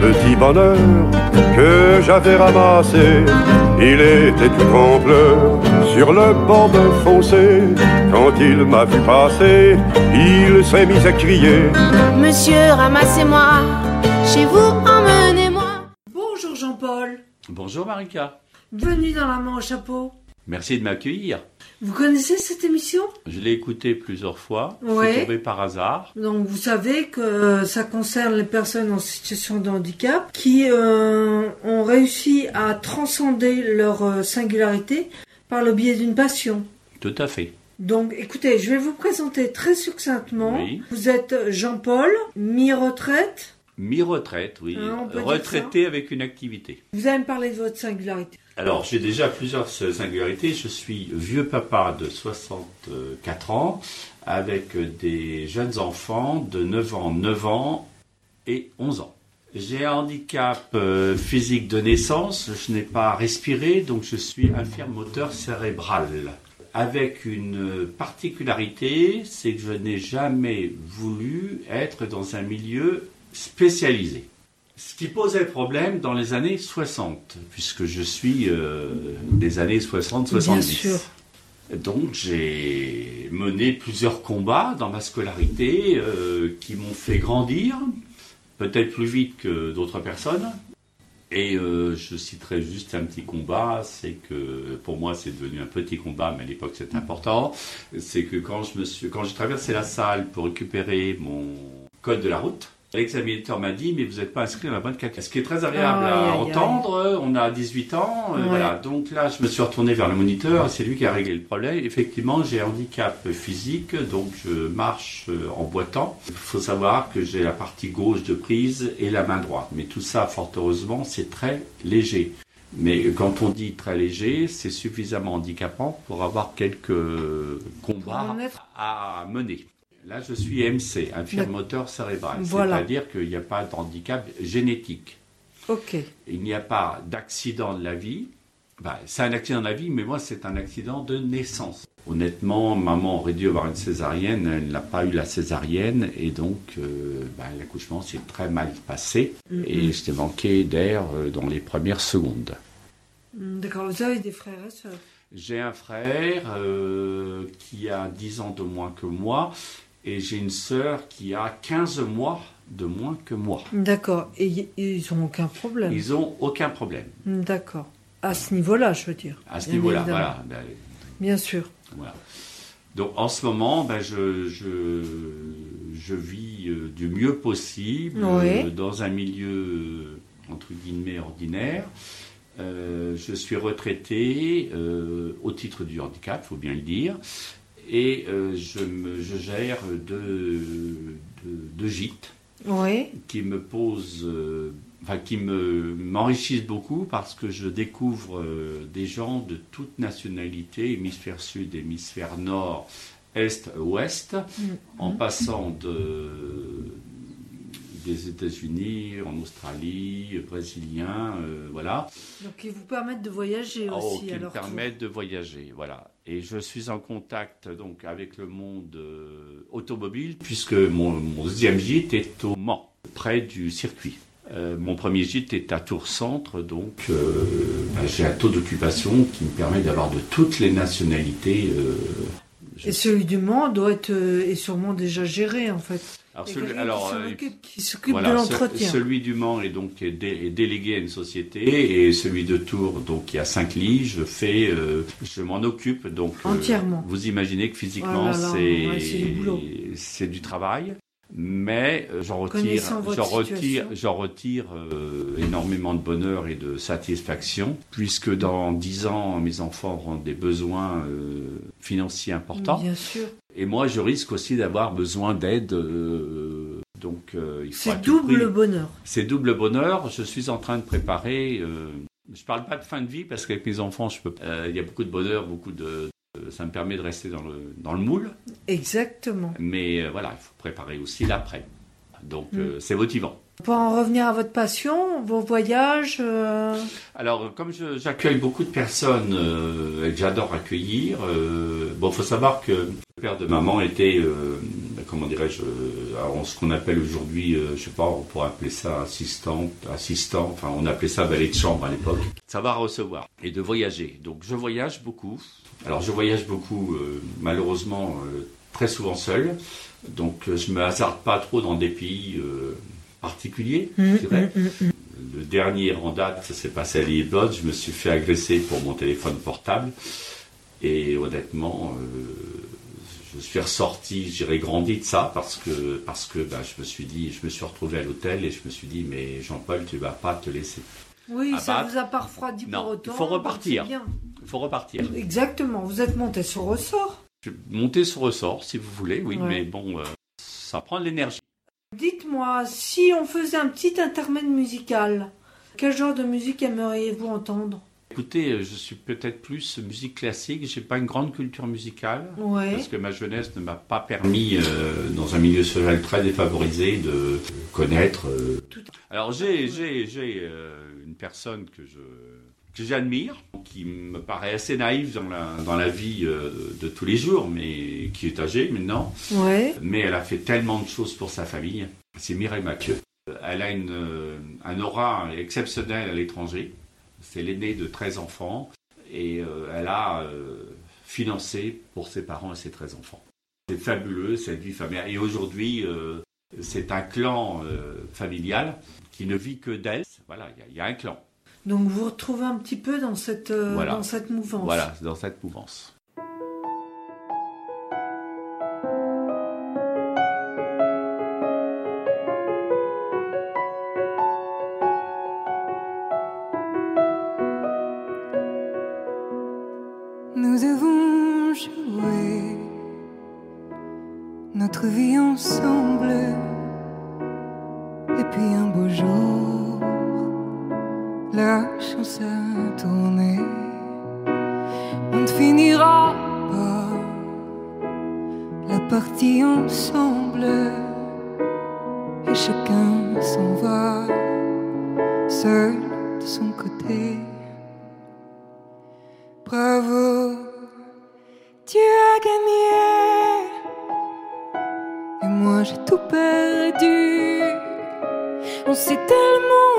petit bonheur que j'avais ramassé. Il était tout en pleurs sur le bord fossé. Quand il m'a vu passer, il s'est mis à crier. Monsieur, ramassez-moi, chez vous, emmenez-moi. Bonjour Jean-Paul, Bonjour Marika. bienvenue dans La main au chapeau. Merci de m'accueillir. Vous connaissez cette émission? Je l'ai écouté plusieurs fois. Ouais. C'est tombé par hasard. Donc vous savez que ça concerne les personnes en situation de handicap qui euh, ont réussi à transcender leur euh, singularité par le biais d'une passion. Tout à fait. Donc écoutez, je vais vous présenter très succinctement. Oui. Vous êtes Jean-Paul, mi-retraite. Mi-retraite, oui. Dire Retraité avec une activité. Vous allez me parler de votre singularité. Alors, j'ai déjà plusieurs singularités. Je suis vieux papa de 64 ans avec des jeunes enfants de 9 ans, 9 ans et 11 ans. J'ai un handicap euh, physique de naissance. Je n'ai pas respiré, donc je suis infirme moteur cérébral. Avec une particularité, c'est que je n'ai jamais voulu être dans un milieu spécialisé. Ce qui posait problème dans les années 60, puisque je suis euh, des années 60-70. Bien sûr. Donc j'ai mené plusieurs combats dans ma scolarité euh, qui m'ont fait grandir, peut-être plus vite que d'autres personnes. Et euh, je citerai juste un petit combat, c'est que pour moi c'est devenu un petit combat, mais à l'époque c'est important. C'est que quand je me suis, quand j'ai traversé la salle pour récupérer mon code de la route, l'examinateur m'a dit mais vous n'êtes pas inscrit dans la bonne catégorie. Ce qui est très agréable à aïe, aïe. entendre. On a 18 ans, Ouais. voilà. Donc là je me suis retourné vers le moniteur, c'est lui qui a réglé le problème. Effectivement j'ai un handicap physique, donc je marche euh, en boitant. Il faut savoir que j'ai la partie gauche de prise et la main droite, mais tout ça fort heureusement c'est très léger. Mais quand on dit très léger, c'est suffisamment handicapant pour avoir quelques combats à mener. Là, je suis MC, infirme moteur cérébral. Voilà. C'est-à-dire qu'il n'y a pas de handicap génétique. Ok. Il n'y a pas d'accident de la vie. Bah, c'est un accident de la vie, mais moi, c'est un accident de naissance. Honnêtement, maman aurait dû avoir une césarienne, elle n'a pas eu la césarienne, et donc euh, bah, l'accouchement s'est très mal passé, et j'étais manqué d'air euh, dans les premières secondes. Hmm, D'accord, vous avez des frères et sœurs? J'ai un frère euh, qui a 10 ans de moins que moi, et j'ai une sœur qui a 15 mois de moins que moi. D'accord, et ils n'ont aucun problème. Ils n'ont aucun problème D'accord. À ce niveau-là, je veux dire. à ce niveau-là. Voilà, ben, Bien sûr. voilà. Donc en ce moment, ben, je, je, je vis euh, du mieux possible Oui. euh, dans un milieu euh, entre guillemets ordinaire. Euh, je suis retraité au titre du handicap, faut bien le dire, et euh, je, me, je gère deux, deux, deux gîtes Oui. qui me posent, euh, enfin qui me m'enrichissent beaucoup parce que je découvre euh, des gens de toute nationalité, hémisphère sud, hémisphère nord, est, ouest, en passant de des États-Unis, en Australie, brésiliens, euh, voilà. Donc ils vous permettent de voyager Oh, aussi qui à me leur tour. permettent de voyager, voilà. Et je suis en contact donc avec le monde euh, automobile puisque mon, mon deuxième gîte est au Mans, près du circuit. Euh, mon premier gîte est à Tours Centre, donc euh, ben, j'ai un taux d'occupation qui me permet d'avoir de toutes les nationalités. euh, je- Et celui du Mans doit être euh, est sûrement déjà géré en fait. Alors, celui, alors, qui euh, s'occupe voilà, de l'entretien. celui du Mans est donc est dé- est délégué à une société et celui de Tours, donc il y a cinq lits, je fais, euh, je m'en occupe donc euh, Entièrement. vous imaginez que physiquement Oh là là, c'est ouais, c'est du boulot. c'est du travail, mais euh, j'en retire, j'en retire, j'en retire euh, énormément de bonheur et de satisfaction puisque dans dix ans mes enfants auront des besoins euh, financiers importants. Bien sûr. Et moi, je risque aussi d'avoir besoin d'aide. euh, donc, euh, il faut C'est double prix- bonheur. C'est double bonheur. Je suis en train de préparer. euh, je parle pas de fin de vie parce qu'avec mes enfants, je peux. euh, Il y a beaucoup de bonheur, beaucoup de ça me permet de rester dans le, dans le moule. Exactement. Mais euh, voilà, il faut préparer aussi l'après. Donc Mm. euh, c'est motivant. Pour en revenir à votre passion, vos voyages, euh, Alors, comme j'accueille beaucoup de personnes euh, et que j'adore accueillir, euh, bon, faut savoir que le père de maman était, comment dirais-je, ce qu'on appelle aujourd'hui, je sais pas, on pourrait appeler ça assistante, assistant, enfin, on appelait ça valet de chambre à l'époque. Savoir recevoir et de voyager. Donc, je voyage beaucoup. Alors, je voyage beaucoup, malheureusement, très souvent seul. Donc, euh, je me hasarde pas trop dans des pays euh, particuliers, je dirais. Le dernier en date, ça s'est passé à Lisbonne. Je me suis fait agresser pour mon téléphone portable. Et honnêtement, euh, je suis ressorti, j'irai grandi de ça parce que, parce que bah, je me suis dit, je me suis retrouvé à l'hôtel et je me suis dit, mais Jean-Paul, tu vas pas te laisser. oui, ça vous a pas refroidi non, pour autant. il faut repartir. Il faut repartir. Exactement, vous êtes monté sur ressort. Je vais monter sur ressort, si vous voulez, oui, Ouais. mais bon, euh, ça prend de l'énergie. Dites-moi, si on faisait un petit intermède musical, quel genre de musique aimeriez-vous entendre? Écoutez, euh, je suis peut-être plus musique classique. J'ai pas une grande culture musicale. Ouais. Parce que ma jeunesse ne m'a pas permis, euh, dans un milieu social très défavorisé, de connaître. euh, Tout- Alors j'ai j'ai j'ai euh, une personne que je que j'admire, qui me paraît assez naïve dans la dans la vie euh, de tous les jours, mais qui est âgée maintenant. Ouais. Mais elle a fait tellement de choses pour sa famille. C'est Mireille Mathieu. Elle a une euh, un aura exceptionnel à l'étranger. C'est l'aînée de 13 enfants et euh, elle a financé pour ses parents et ses 13 enfants. C'est fabuleux cette vie familiale. Et aujourd'hui, c'est un clan familial qui ne vit que d'elle. Voilà, il y a- il y, a un clan. Donc vous vous retrouvez un petit peu dans cette, euh, Voilà. dans cette mouvance. Voilà, dans cette mouvance. Nous devons jouer notre vie ensemble. On ne finira pas la partie ensemble. Et chacun s'en va seul de son côté. Bravo, tu as gagné. Et moi j'ai tout perdu. On s'est tellement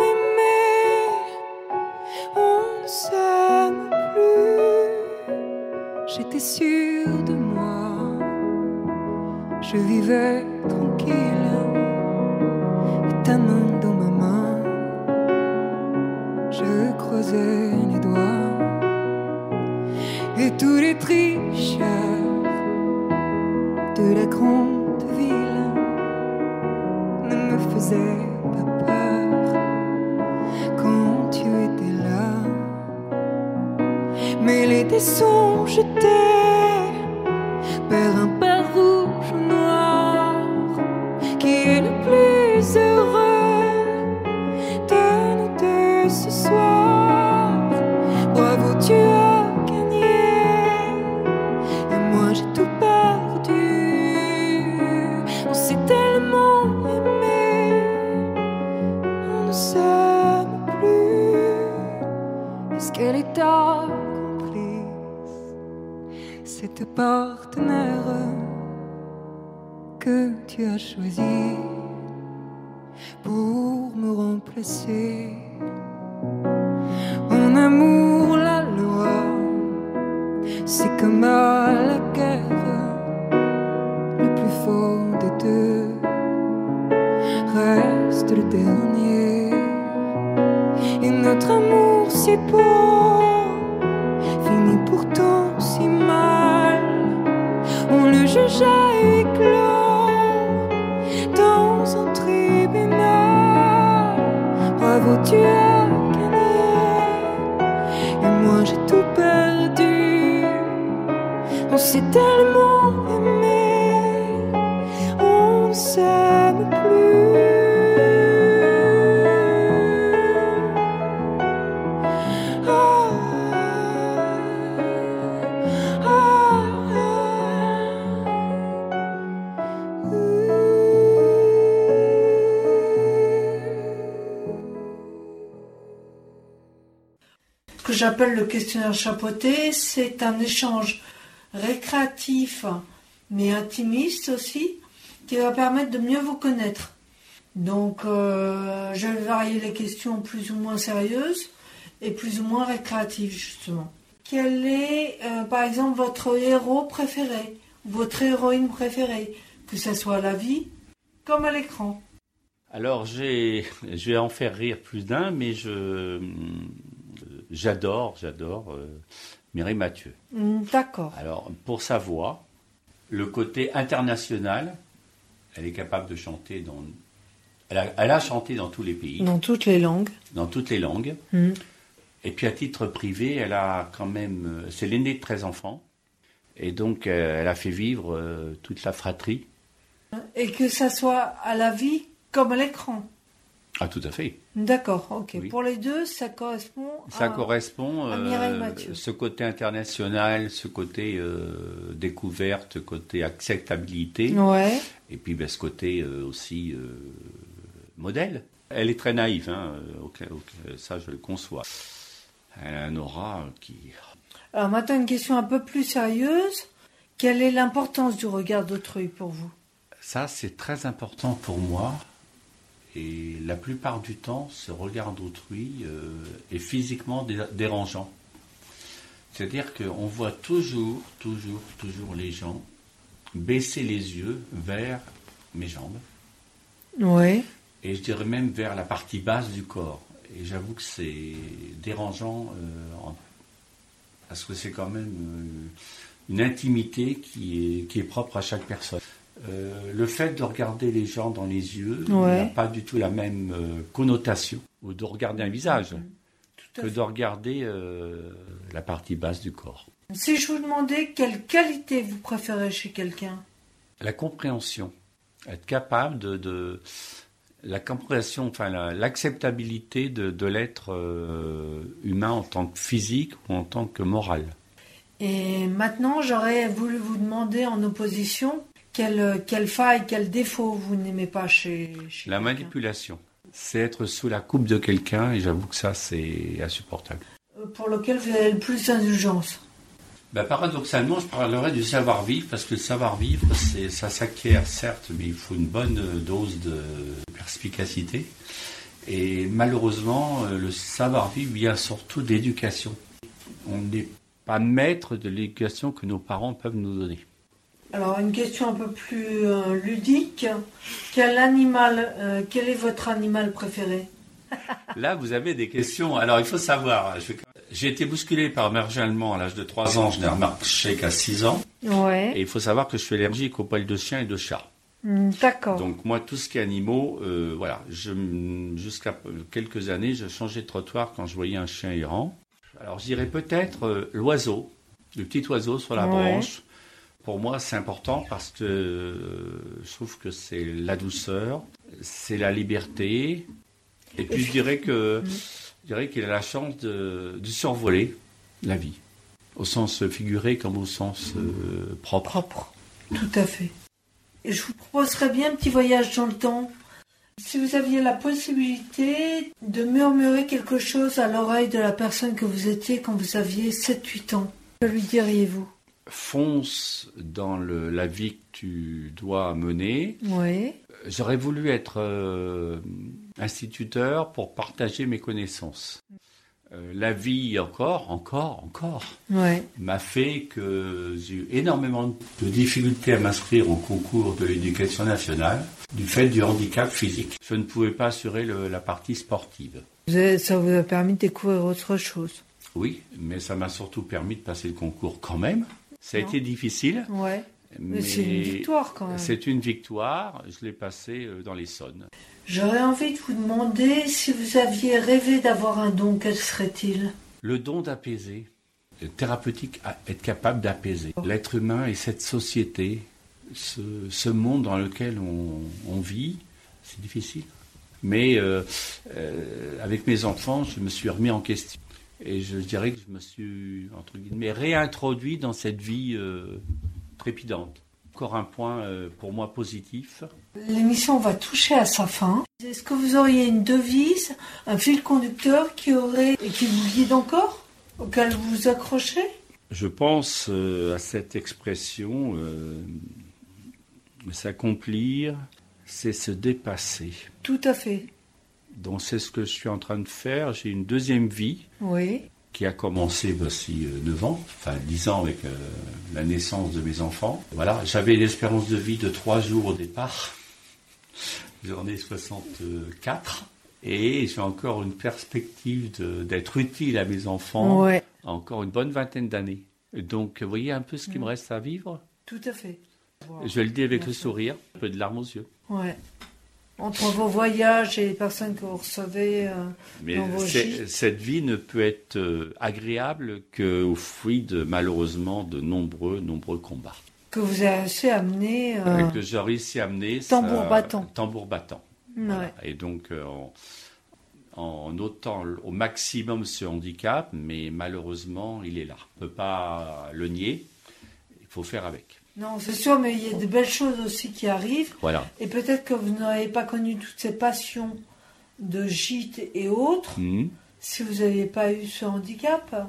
Dés sont jetés vers un Cette partenaire que tu as choisi pour me remplacer. En amour, la loi, c'est comme à la guerre, le plus fort des deux reste le dernier. Et notre amour si beau j'appelle le questionnaire chapeauté. C'est un échange récréatif, mais intimiste aussi, qui va permettre de mieux vous connaître. Donc, euh, je vais varier les questions plus ou moins sérieuses et plus ou moins récréatives, justement. Quel est, euh, par exemple, votre héros préféré, votre héroïne préférée, que ce soit à la vie comme à l'écran? Alors, j'ai, je vais en faire rire plus d'un, mais je, j'adore, j'adore euh, Mireille Mathieu. Hmm, D'accord. Alors, pour sa voix, le côté international, elle est capable de chanter dans. Elle a, elle a chanté dans tous les pays, Dans toutes les langues. dans toutes les langues. Hmm. Et puis à titre privé, elle a quand même. euh, C'est l'aînée de 13 enfants. Et donc, euh, elle a fait vivre euh, toute la fratrie. Et que ça soit à la vie comme à l'écran. Ah, tout à fait. D'accord, ok. Oui. Pour les deux, ça correspond Ça à... correspond à euh, Mireille Mathieu. ce côté international, ce côté euh, découverte, côté acceptabilité, Ouais. et puis ben, ce côté euh, aussi modèle. Elle est très naïve, hein, euh, ok, ok, ça je le conçois. Elle a un aura qui. Alors maintenant, une question un peu plus sérieuse. Quelle est l'importance du regard d'autrui pour vous? Ça, c'est très important pour moi. Et la plupart du temps, ce regard d'autrui euh, est physiquement dé- dérangeant. C'est-à-dire qu'on voit toujours, toujours, toujours les gens baisser les yeux vers mes jambes. Oui. Et je dirais même vers la partie basse du corps. Et j'avoue que c'est dérangeant euh, en- parce que c'est quand même euh, une intimité qui est, qui est propre à chaque personne. Euh, le fait de regarder les gens dans les yeux Ouais. n'a pas du tout la même euh, connotation, ou de regarder un visage, Tout à que fait. de regarder euh, la partie basse du corps. Si je vous demandais quelle qualité vous préférez chez quelqu'un? La compréhension, être capable de, de- la compréhension, enfin la- l'acceptabilité de, de l'être euh, humain en tant que physique ou en tant que moral. Et maintenant, j'aurais voulu vous demander en opposition quelle, quelle faille, quel défaut vous n'aimez pas chez, chez La manipulation, c'est être sous la coupe de quelqu'un et j'avoue que ça c'est insupportable. Euh, Pour lequel vous avez le plus d'indulgence. Ben, paradoxalement, je parlerai du savoir-vivre parce que le savoir-vivre, ça s'acquiert certes, mais il faut une bonne euh, dose de perspicacité. Et malheureusement, euh, le savoir-vivre vient surtout d'éducation. On n'est pas maître de l'éducation que nos parents peuvent nous donner. Alors, une question un peu plus euh, ludique. Quel animal, euh, quel est votre animal préféré? Là, vous avez des questions. Alors, il faut savoir, vais- j'ai été bousculé par un berger allemand à l'âge de 3 ans, je n'ai remarqué qu'à 6 ans. Ouais. Et il faut savoir que je suis allergique aux poils de chien et de chat. Hmm, D'accord. Donc moi, tout ce qui est animaux, euh, voilà, jusqu'à quelques années, je changeais de trottoir quand je voyais un chien errant. Alors je dirais peut-être euh, l'oiseau, le petit oiseau sur la Ouais. branche. Pour moi, c'est important parce que euh, je trouve que c'est la douceur, c'est la liberté. Et puis je dirais que je dirais qu'il a la chance de, de survoler la vie, au sens figuré comme au sens euh, propre. Propre. Tout à fait. Et je vous proposerais bien un petit voyage dans le temps. Si vous aviez la possibilité de murmurer quelque chose à l'oreille de la personne que vous étiez quand vous aviez 7-8 ans, que lui diriez-vous? Fonce dans le- la vie que tu dois mener. Oui. J'aurais voulu être euh, instituteur pour partager mes connaissances. Euh, la vie encore, encore, encore Ouais. m'a fait que j'ai eu énormément de difficultés à m'inscrire au concours de l'éducation nationale du fait du handicap physique. Je ne pouvais pas assurer le- la partie sportive. Ça vous a permis de découvrir autre chose. Oui, mais ça m'a surtout permis de passer le concours quand même. Ça a Non. été difficile, Ouais. Mais c'est une victoire quand même. C'est une victoire. Je l'ai passé euh, dans l'Essonne. J'aurais envie de vous demander si vous aviez rêvé d'avoir un don, quel serait-il? Le don d'apaiser, thérapeutique, à être capable d'apaiser l'être humain et cette société, ce, ce monde dans lequel on, on vit, c'est difficile. Mais euh, euh, avec mes enfants, je me suis remis en question. Et je dirais que je me suis, entre guillemets, réintroduit dans cette vie euh, trépidante. Encore un point euh, pour moi positif. L'émission va toucher à sa fin. Est-ce que vous auriez une devise, un fil conducteur qui aurait et qui vous guide encore auquel vous vous accrochez? Je pense euh, à cette expression, s'accomplir, c'est se dépasser. Tout à fait. Donc c'est ce que je suis en train de faire. J'ai une deuxième vie Oui. qui a commencé voici 9 ans, enfin 10 ans avec euh, la naissance de mes enfants. Voilà, j'avais une espérance de vie de 3 jours au départ. J'en ai 64. Et j'ai encore une perspective d'être utile à mes enfants Ouais. encore une bonne vingtaine d'années. Donc, vous voyez un peu ce qui me reste à vivre? Tout à fait. Je le dis avec le sourire, un peu de larmes aux yeux. Ouais. Entre vos voyages et les personnes que vous recevez euh, Mais dans vos cette vie ne peut être euh, agréable qu'au fruit de, malheureusement, de nombreux, nombreux combats. que vous avez réussi à mener. euh, Et que j'ai réussi à amener. Tambour ça- battant. Tambour battant. ouais. Voilà. Et donc, euh, en, en notant au maximum ce handicap, mais malheureusement, il est là. On ne peut pas le nier. Il faut faire avec. Non, c'est sûr, mais il y a de belles choses aussi qui arrivent. Voilà. Et peut-être que vous n'auriez pas connu toutes ces passions de gîtes et autres Mhm. si vous n'aviez pas eu ce handicap.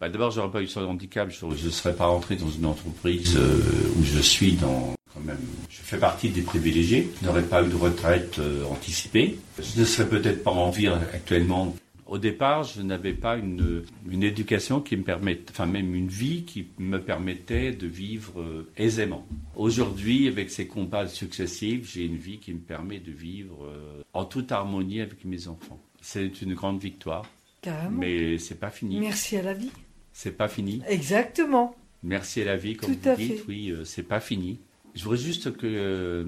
Bah, D'abord, j'aurais pas eu ce handicap, je ne serais pas rentré dans une entreprise euh, où je suis dans quand même. Je fais partie des privilégiés. Je n'aurais pas eu de retraite euh, anticipée. Je ne serais peut-être pas en vie actuellement. Au départ, je n'avais pas une, une éducation qui me permettait, enfin même une vie qui me permettait de vivre euh, aisément. Aujourd'hui, avec ces combats successifs, j'ai une vie qui me permet de vivre euh, en toute harmonie avec mes enfants. C'est une grande victoire, Carrément. mais c'est pas fini. Merci à la vie. C'est pas fini. Exactement. Merci à la vie, comme Tout vous dites. fait. Oui, euh, c'est pas fini. Je voudrais juste que, euh,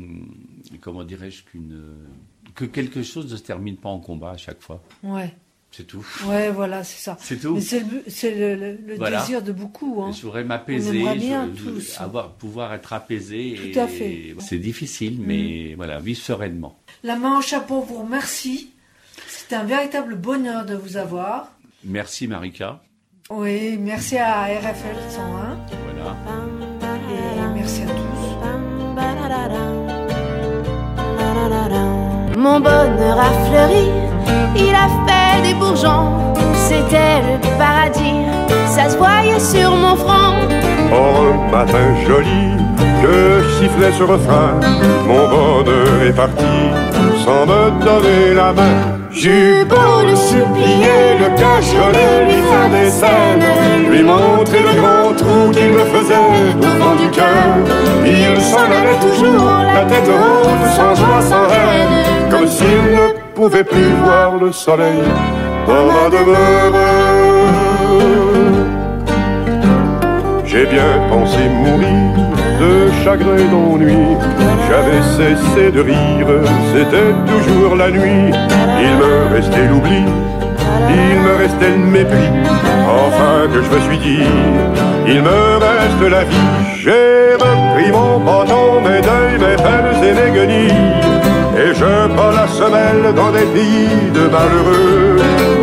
comment dirais-je, qu'une, que quelque chose ne se termine pas en combat à chaque fois. Ouais. C'est tout. Ouais, voilà, c'est ça. C'est tout. Mais c'est le, Voilà. désir de beaucoup. Hein. Je voudrais m'apaiser, avoir, pouvoir être apaisé. Tout et- à fait. Mm. C'est difficile, mais voilà, vivre sereinement. La main au chapeau vous remercie. C'est un véritable bonheur de vous avoir. Merci Marika. Oui, merci à RFL 101 Voilà. et merci à tous. Mon bonheur a fleuri, il a fait bourgeons. C'était le paradis, ça se voyait sur mon front. Or un matin joli que je sifflais ce refrain, mon bonheur est parti sans me donner la main. J'eus beau le supplier, le cajoler, lui faire des scènes, lui montrer le grand trou qu'il me faisait au fond du cœur. Il s'en allait toujours, la tête haute, sans joie, sans haine, comme s'il ne pouvait plus voir le soleil dans ma demeure. J'ai bien pensé mourir de chagrin d'ennui. J'avais cessé de rire, c'était toujours la nuit. Il me restait l'oubli, il me restait le mépris. Enfin que je me suis dit, il me reste la vie. J'ai dans des pays de malheureux.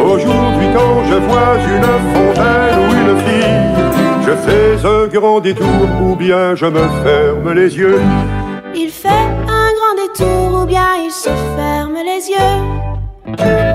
Aujourd'hui, quand je vois une fontaine ou une fille, je fais un grand détour ou bien je me ferme les yeux. Il fait un grand détour ou bien il se ferme les yeux.